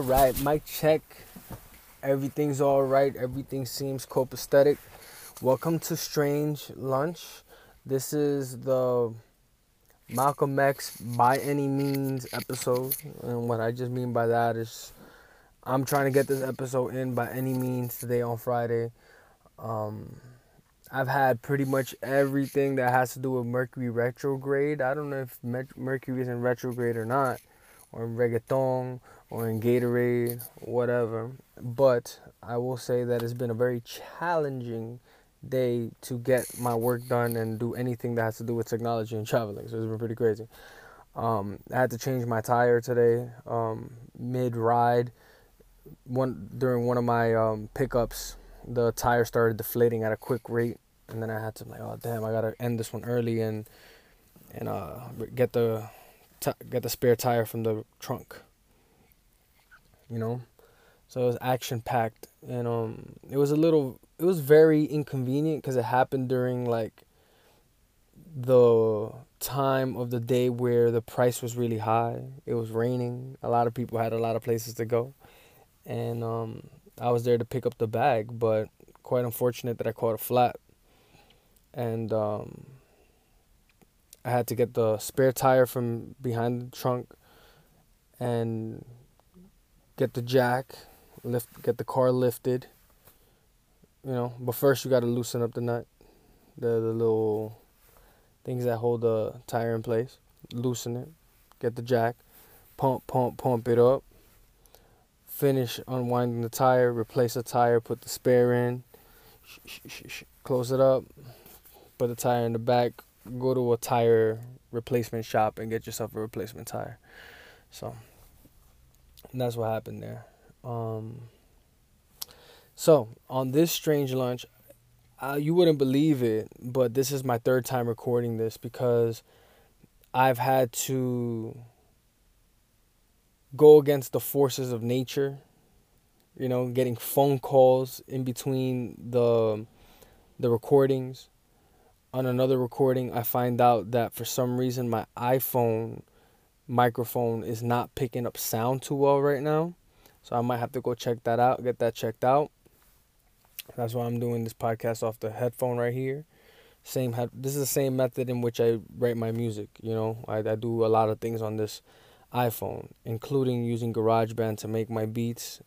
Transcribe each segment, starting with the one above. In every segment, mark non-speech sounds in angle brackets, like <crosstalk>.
Right, mic check. Everything's all right. Everything seems copacetic. Welcome to Strange Lunch. This is the Malcolm X by any means episode, and what I just mean by that is I'm trying to get this episode in by any means today on Friday. Um, I've had pretty much everything that has to do with Mercury retrograde. I don't know if Mercury is in retrograde or not, or in reggaeton, or in Gatorade, whatever. But I will say that it's been a very challenging day to get my work done and do anything that has to do with technology and traveling. So it's been pretty crazy. Um, I had to change my tire today um, mid ride. One during one of my um, pickups, the tire started deflating at a quick rate, and then I had to like, oh damn, I gotta end this one early and and uh, get the t- get the spare tire from the trunk. You know, so it was action packed, and um, it was a little, it was very inconvenient because it happened during like the time of the day where the price was really high. It was raining. A lot of people had a lot of places to go, and um, I was there to pick up the bag, but quite unfortunate that I caught a flat, and um, I had to get the spare tire from behind the trunk, and get the jack, lift, get the car lifted. You know, but first you got to loosen up the nut, the the little things that hold the tire in place. Loosen it, get the jack, pump, pump, pump it up finish unwinding the tire, replace the tire, put the spare in, close it up, put the tire in the back, go to a tire replacement shop and get yourself a replacement tire. So that's what happened there. Um, so on this strange lunch, uh, you wouldn't believe it, but this is my third time recording this because I've had to go against the forces of nature. You know, getting phone calls in between the the recordings. On another recording, I find out that for some reason my iPhone microphone is not picking up sound too well right now. So I might have to go check that out, get that checked out. That's why I'm doing this podcast off the headphone right here. Same head. This is the same method in which I write my music. You know, I, I do a lot of things on this iPhone, including using GarageBand to make my beats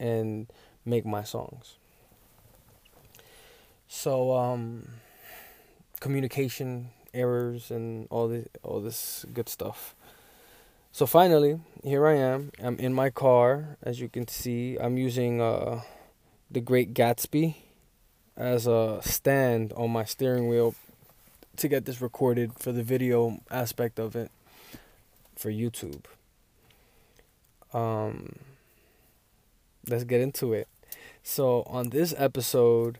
and make my songs. So um, communication errors and all the all this good stuff. So finally, here I am. I'm in my car, as you can see. I'm using uh, the Great Gatsby as a stand on my steering wheel to get this recorded for the video aspect of it for YouTube. Um, let's get into it. So, on this episode,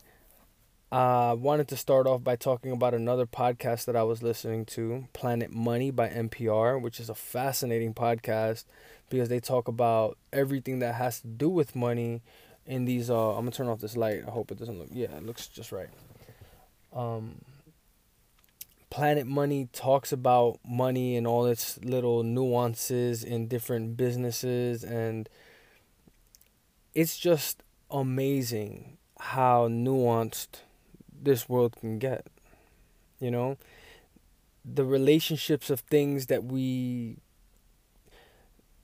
I uh, wanted to start off by talking about another podcast that I was listening to, Planet Money by NPR, which is a fascinating podcast because they talk about everything that has to do with money in these uh I'm going to turn off this light. I hope it doesn't look Yeah, it looks just right. Um Planet Money talks about money and all its little nuances in different businesses and it's just amazing how nuanced this world can get. You know, the relationships of things that we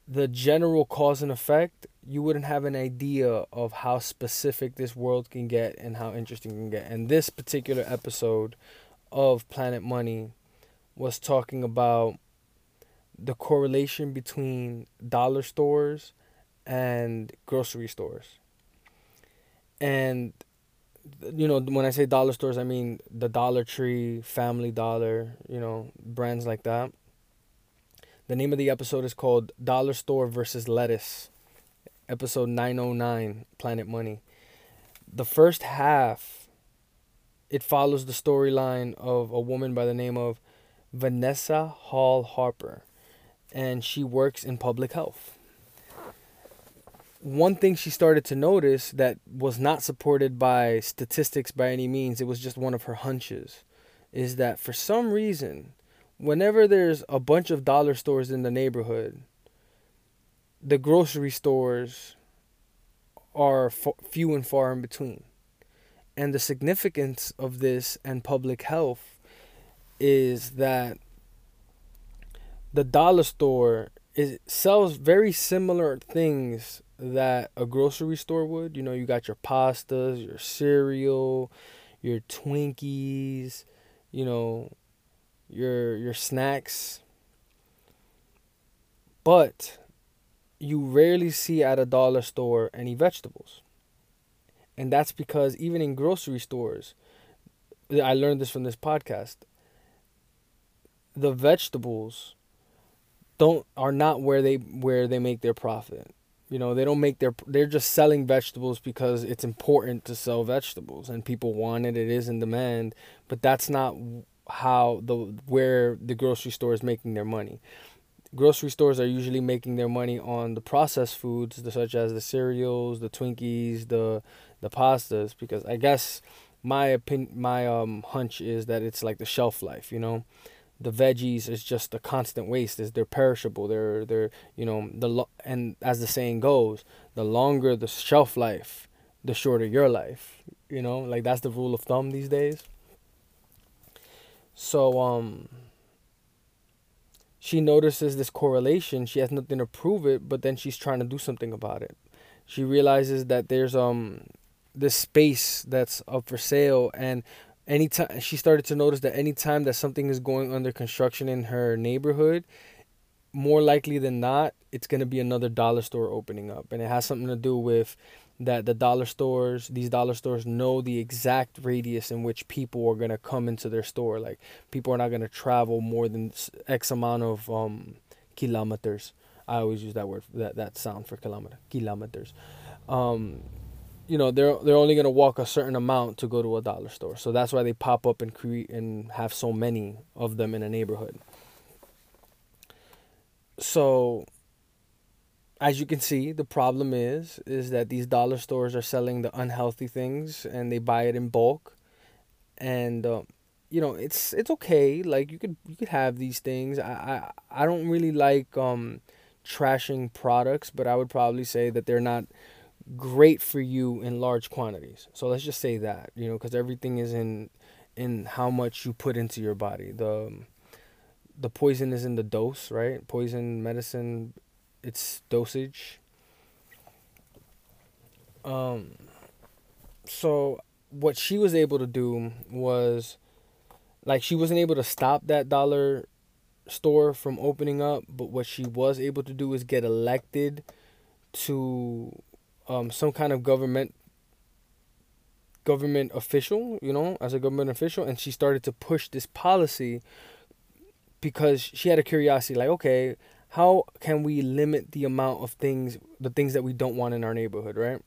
the general cause and effect, you wouldn't have an idea of how specific this world can get and how interesting can get. And this particular episode of Planet Money was talking about the correlation between dollar stores and grocery stores. And you know, when I say dollar stores, I mean the Dollar Tree, Family Dollar, you know, brands like that. The name of the episode is called Dollar Store versus Lettuce, episode 909, Planet Money. The first half it follows the storyline of a woman by the name of Vanessa Hall Harper, and she works in public health. One thing she started to notice that was not supported by statistics by any means, it was just one of her hunches, is that for some reason, whenever there's a bunch of dollar stores in the neighborhood, the grocery stores are few and far in between. And the significance of this and public health is that the dollar store is sells very similar things that a grocery store would. You know, you got your pastas, your cereal, your Twinkies, you know, your your snacks. But you rarely see at a dollar store any vegetables. And that's because even in grocery stores, I learned this from this podcast. The vegetables don't are not where they where they make their profit. You know, they don't make their they're just selling vegetables because it's important to sell vegetables and people want it, it is in demand, but that's not how the where the grocery store is making their money. Grocery stores are usually making their money on the processed foods such as the cereals the twinkies the the pastas because i guess my opinion my um hunch is that it's like the shelf life you know the veggies is just a constant waste is they're perishable they're they're you know the lo- and as the saying goes the longer the shelf life the shorter your life you know like that's the rule of thumb these days so um she notices this correlation. She has nothing to prove it, but then she's trying to do something about it. She realizes that there's um this space that's up for sale and anytime she started to notice that anytime that something is going under construction in her neighborhood, more likely than not, it's going to be another dollar store opening up and it has something to do with that the dollar stores, these dollar stores know the exact radius in which people are going to come into their store. Like people are not going to travel more than X amount of um, kilometers. I always use that word, that, that sound for kilometer, kilometers. Um, you know, they're, they're only to walk a certain amount to go to a dollar store. So that's why they pop up and create and have so many of them in a neighborhood. So as you can see, the problem is is that these dollar stores are selling the unhealthy things and they buy it in bulk, and uh, you know it's it's okay. Like you could you could have these things. I I, I don't really like um trashing products, but I would probably say that they're not great for you in large quantities. So let's just say that you know because everything is in in how much you put into your body. The the poison is in the dose, right? Poison medicine its dosage. Um, so what she was able to do was, like, she wasn't able to stop that dollar store from opening up, but what she was able to do is get elected to um, some kind of government government official, you know, as a government official, and she started to push this policy because she had a curiosity, like, okay, how can we limit the amount of things the things that we don't want in our neighborhood right?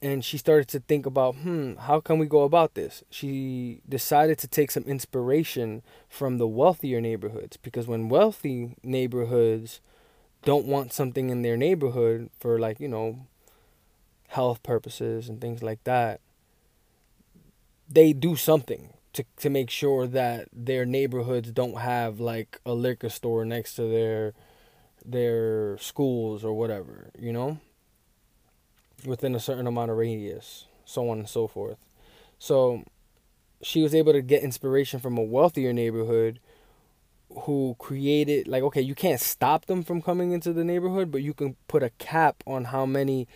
And she started to think about hmm how can we go about this? She decided to take some inspiration from the wealthier neighborhoods because when wealthy neighborhoods don't want something in their neighborhood for like you know health purposes and things like that they do something to to make sure that their neighborhoods don't have like a liquor store next to their their schools or whatever, you know? Within a certain amount of radius, so on and so forth. So she was able to get inspiration from a wealthier neighborhood who created like okay, you can't stop them from coming into the neighborhood, but you can put a cap on how many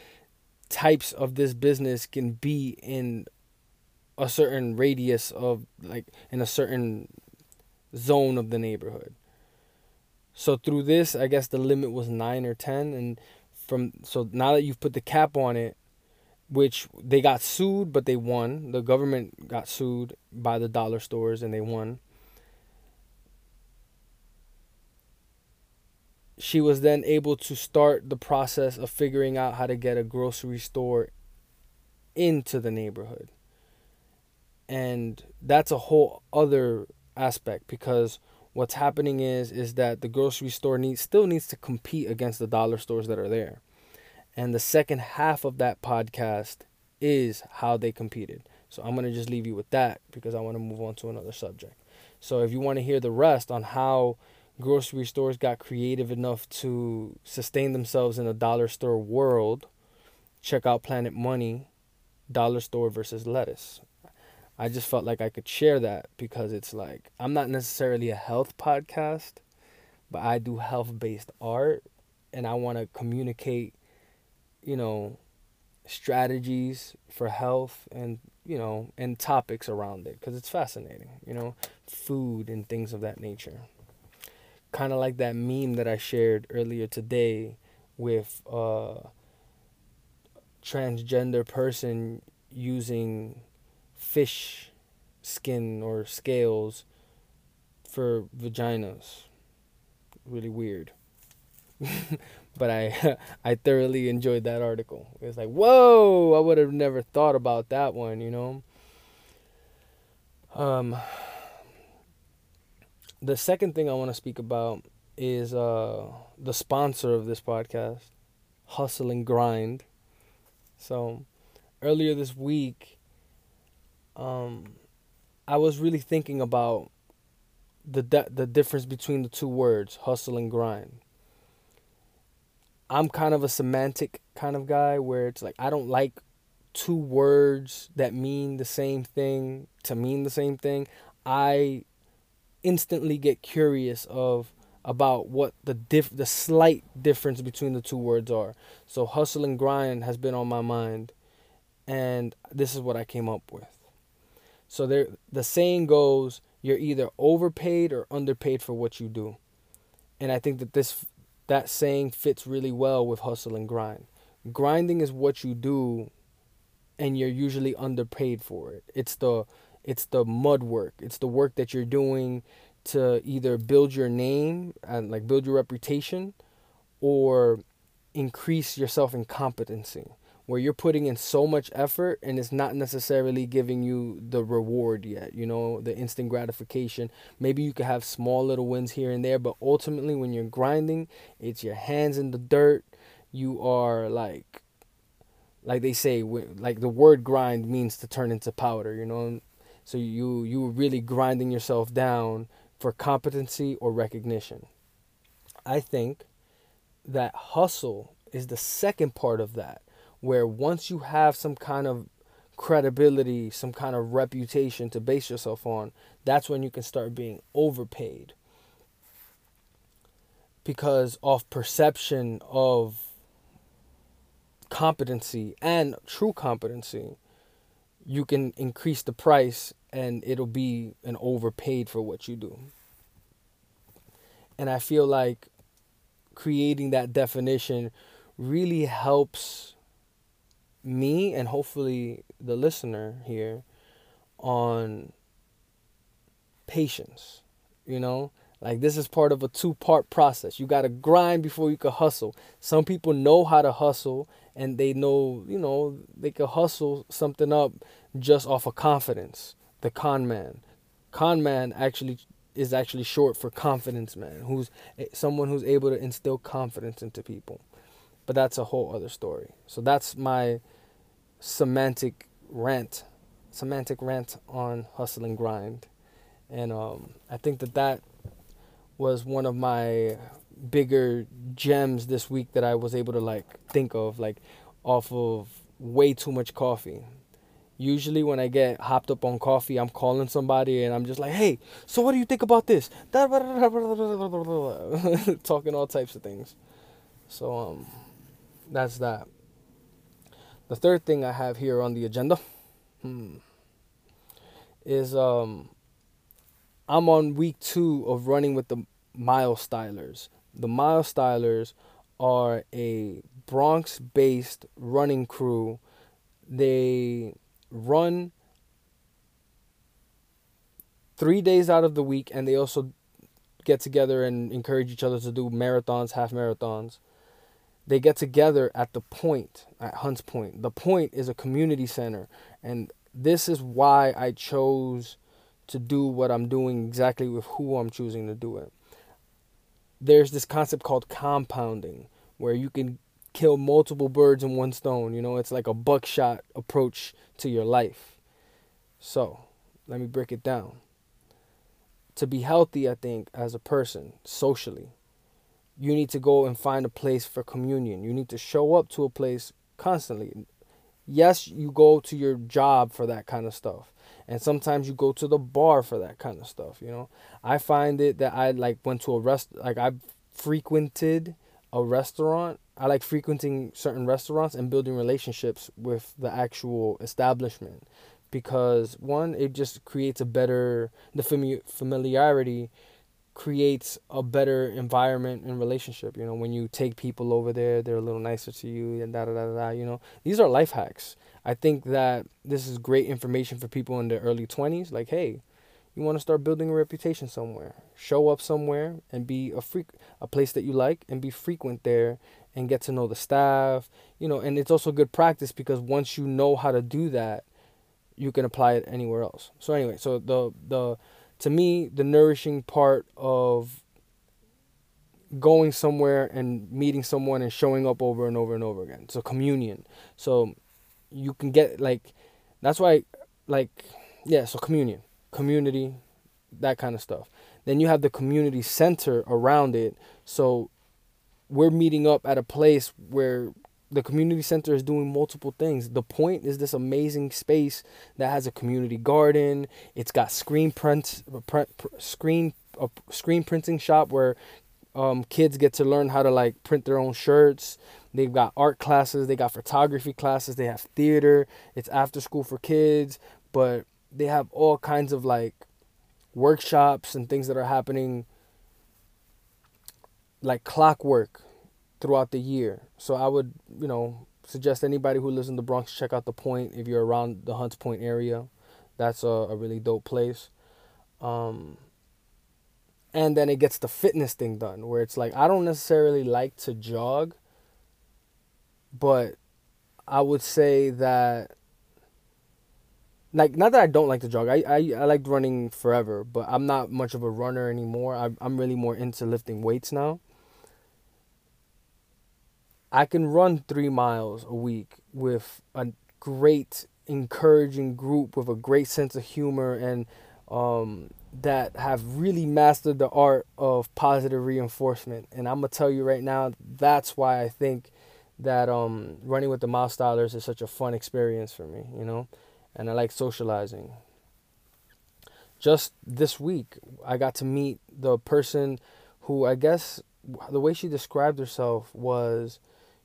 types of this business can be in a certain radius of like in a certain zone of the neighborhood. So through this, I guess the limit was 9 or 10 and from so now that you've put the cap on it, which they got sued but they won. The government got sued by the dollar stores and they won. She was then able to start the process of figuring out how to get a grocery store into the neighborhood. And that's a whole other aspect because what's happening is is that the grocery store needs still needs to compete against the dollar stores that are there. And the second half of that podcast is how they competed. So i'm going to just leave you with that because i want to move on to another subject. So if you want to hear the rest on how grocery stores got creative enough to sustain themselves in a dollar store world. Check out Planet Money, dollar store versus lettuce. I just felt like I could share that because it's like I'm not necessarily a health podcast, but I do health based art and I want to communicate, you know, strategies for health and, you know, and topics around it because it's fascinating, you know, food and things of that nature. Kind of like that meme that I shared earlier today with a transgender person using fish skin or scales for vaginas. Really weird. <laughs> but I <laughs> I thoroughly enjoyed that article. It was like, whoa, I would have never thought about that one, you know. Um, the second thing I want to speak about is uh, the sponsor of this podcast, Hustle and Grind. So, earlier this week, um, I was really thinking about the de- the difference between the two words, hustle and grind. I'm kind of a semantic kind of guy where it's like I don't like two words that mean the same thing to mean the same thing. I instantly get curious of about what the diff the slight difference between the two words are. So hustle and grind has been on my mind and this is what I came up with. So there the saying goes you're either overpaid or underpaid for what you do. And I think that this that saying fits really well with hustle and grind. Grinding is what you do and you're usually underpaid for it. It's the it's the mud work. It's the work that you're doing to either build your name and like build your reputation or increase yourself in competency where you're putting in so much effort and it's not necessarily giving you the reward yet, you know, the instant gratification. Maybe you could have small little wins here and there, but ultimately when you're grinding, it's your hands in the dirt. You are like like they say like the word grind means to turn into powder, you know. So you you really grinding yourself down for competency or recognition. I think that hustle is the second part of that where once you have some kind of credibility, some kind of reputation to base yourself on, that's when you can start being overpaid. Because of perception of competency and true competency, you can increase the price and it'll be an overpaid for what you do. And I feel like creating that definition really helps me and hopefully the listener here on patience. You know, like this is part of a two part process. You got to grind before you can hustle. Some people know how to hustle and they know, you know, they could hustle something up just off of confidence. The con man. Con man actually is actually short for confidence man, who's someone who's able to instill confidence into people. But that's a whole other story. So that's my semantic rant, semantic rant on hustle and grind, and um, I think that that was one of my bigger gems this week that I was able to like think of, like off of way too much coffee. Usually, when I get hopped up on coffee, I'm calling somebody and I'm just like, "Hey, so what do you think about this?" <laughs> Talking all types of things. So um, that's that. The third thing I have here on the agenda hmm, is um, I'm on week two of running with the Mile Stylers. The Mile Stylers are a Bronx based running crew. They run three days out of the week and they also get together and encourage each other to do marathons, half marathons they get together at the point at Hunts Point. The point is a community center, and this is why I chose to do what I'm doing exactly with who I'm choosing to do it. There's this concept called compounding where you can kill multiple birds in one stone. You know, it's like a buckshot approach to your life. So, let me break it down. to be healthy, I think, as a person, socially, you need to go and find a place for communion. You need to show up to a place constantly. Yes, you go to your job for that kind of stuff. And sometimes you go to the bar for that kind of stuff, you know. I find it that I like went to a rest like I've frequented a restaurant. I like frequenting certain restaurants and building relationships with the actual establishment because one it just creates a better the familiarity creates a better environment and relationship you know when you take people over there they're a little nicer to you and da da da da you know. These are life hacks. I think that this is great information for people in their early 20s like hey you want to start building a reputation somewhere. Show up somewhere and be a freak a place that you like and be frequent there and get to know the staff you know. And it's also good practice because once you know how to do that you can apply it anywhere else. So anyway, so the the to me the nourishing part of going somewhere and meeting someone and showing up over and over and over again. So communion. So you can get like that's why like yeah, so communion, community, that kind of stuff. Then you have the community center around it. So we're meeting up at a place where the community center is doing multiple things. The point is this amazing space that has a community garden. It's got screen print, print screen a screen printing shop where um, kids get to learn how to like print their own shirts. They've got art classes, they got photography classes, they have theater. It's after school for kids, but they have all kinds of like workshops and things that are happening like clockwork throughout the year. So I would, you know, suggest anybody who lives in the Bronx check out the Point if you're around the Hunts Point area. That's a, a really dope place. Um, and then it gets the fitness thing done where it's like I don't necessarily like to jog, but I would say that like not that I don't like to jog. I I, I liked running forever, but I'm not much of a runner anymore. I I'm really more into lifting weights now. I can run three miles a week with a great, encouraging group with a great sense of humor and um, that have really mastered the art of positive reinforcement. And I'm gonna tell you right now, that's why I think that um, running with the Milestylers is such a fun experience for me. You know, and I like socializing. Just this week, I got to meet the person who I guess the way she described herself was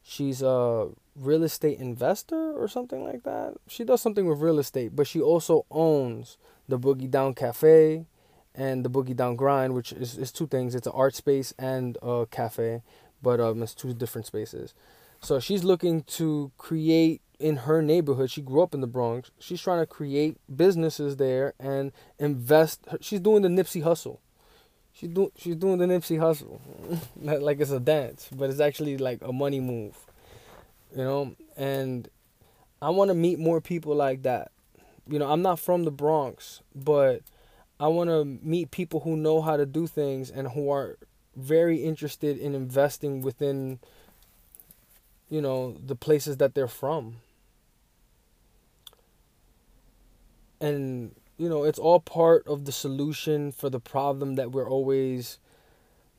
she's a real estate investor or something like that. She does something with real estate, but she also owns the Boogie Down Cafe and the Boogie Down Grind, which is, is two things. It's an art space and a cafe, but um, it's two different spaces. So she's looking to create in her neighborhood. She grew up in the Bronx. She's trying to create businesses there and invest. She's doing the Nipsey Hussle. She's doing she's doing the Nipsey Hussle, <laughs> like it's a dance, but it's actually like a money move, you know. And I want to meet more people like that. You know, I'm not from the Bronx, but I want to meet people who know how to do things and who are very interested in investing within you know the places that they're from and you know, it's all part of the solution for the problem that we're always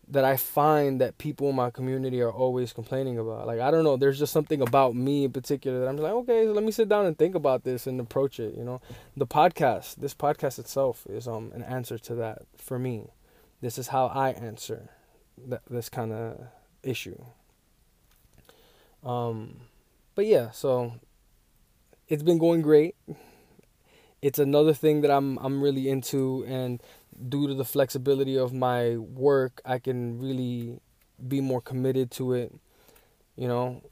that I find that people in my community are always complaining about. Like I don't know, there's just something about me in particular that I'm like, okay, let me sit down and think about this and approach it, you know. The podcast, this podcast itself is um an answer to that for me. This is how I answer that this kind of issue. Um but yeah, so it's been going great it's another thing that I'm I'm really into and due to the flexibility of my work, I can really be more committed to it, you know,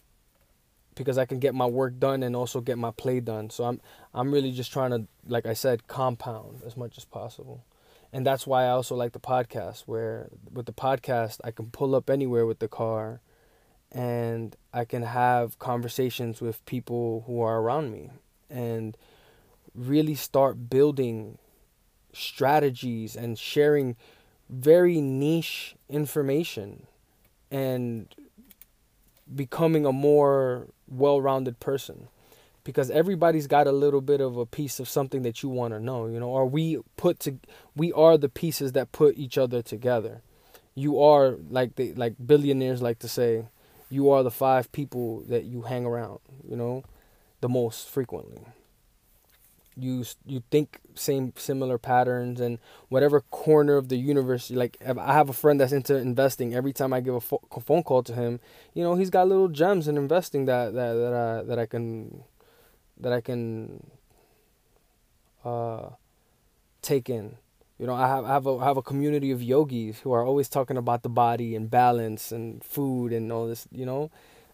because I can get my work done and also get my play done. So I'm I'm really just trying to like I said compound as much as possible. And that's why I also like the podcast where with the podcast I can pull up anywhere with the car and I can have conversations with people who are around me and really start building strategies and sharing very niche information and becoming a more well-rounded person because everybody's got a little bit of a piece of something that you want to know, you know, or we put to we are the pieces that put each other together. You are like they like billionaires like to say, you are the five people that you hang around, you know, the most frequently you you think same similar patterns and whatever corner of the universe like i have a friend that's into investing every time i give a fo- phone call to him you know he's got little gems in investing that that that i that i can that i can uh take in. You know i have I have a I have a community of yogis who are always talking about the body and balance and food and all this you know?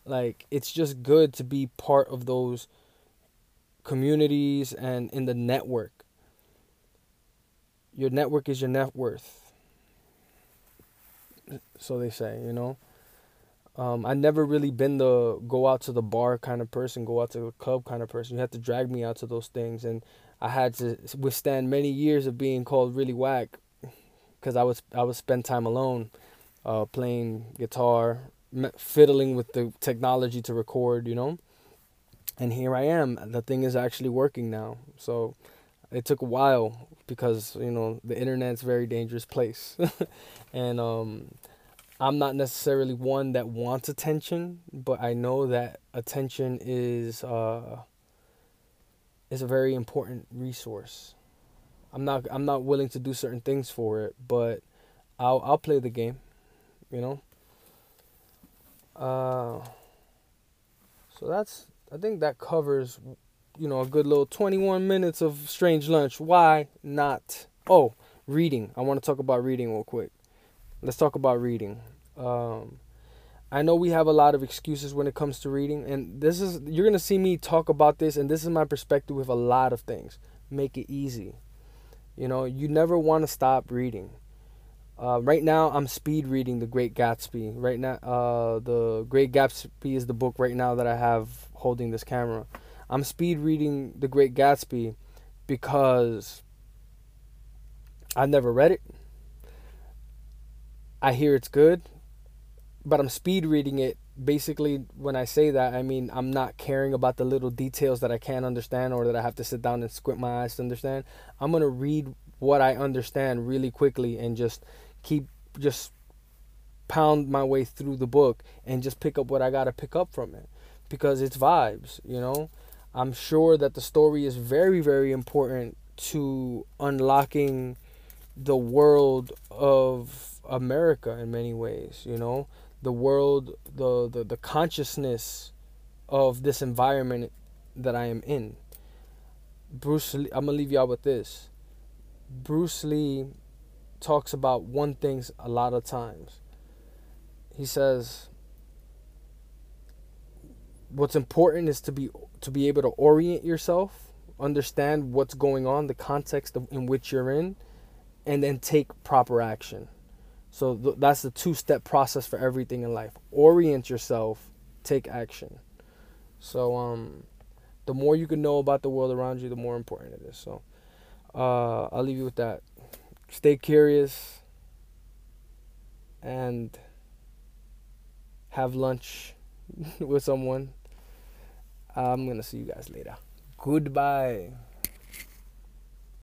Like it's just good to be part of those communities and in the network. Your network is your net worth. So they say, you know. Um, I never really been the go out to the bar kind of person, go out to the club kind of person. You had to drag me out to those things, and I had to withstand many years of being called really whack, because I was I would spend time alone, uh, playing guitar, fiddling with the technology to record, you know and here I am. The thing is actually working now. So it took a while because you know the internet's a very dangerous place, <laughs> and um, I'm not necessarily one that wants attention, but I know that attention is uh, is a very important resource. I'm not I'm not willing to do certain things for it, but I'll I'll play the game, you know. Uh, so that's I think that covers, you know, a good little 21 minutes of strange lunch. Why not? Oh, reading. I want to talk about reading real quick. Let's talk about reading. Um, I know we have a lot of excuses when it comes to reading, and this is you're gonna see me talk about this, and this is my perspective with a lot of things. Make it easy. You know, you never want to stop reading. Uh, right now, I'm speed reading The Great Gatsby. Right now, uh, The Great Gatsby is the book right now that I have holding this camera. I'm speed reading The Great Gatsby because I've never read it. I hear it's good, but I'm speed reading it. Basically, when I say that, I mean I'm not caring about the little details that I can't understand or that I have to sit down and squint my eyes to understand. I'm going to read what I understand really quickly and just keep just pound my way through the book and just pick up what I got to pick up from it because it's vibes, you know. I'm sure that the story is very very important to unlocking the world of America in many ways, you know. The world the the, the consciousness of this environment that I am in. Bruce Lee, I'm to leave y'all with this. Bruce Lee talks about one thing a lot of times. He says what's important is to be to be able to orient yourself, understand what's going on, the context of, in which you're in, and then take proper action. So th- that's the two-step process for everything in life. Orient yourself, take action. So um the more you can know about the world around you, the more important it is. So uh I'll leave you with that stay curious and have lunch <laughs> with someone. I'm going to see you guys later. Goodbye.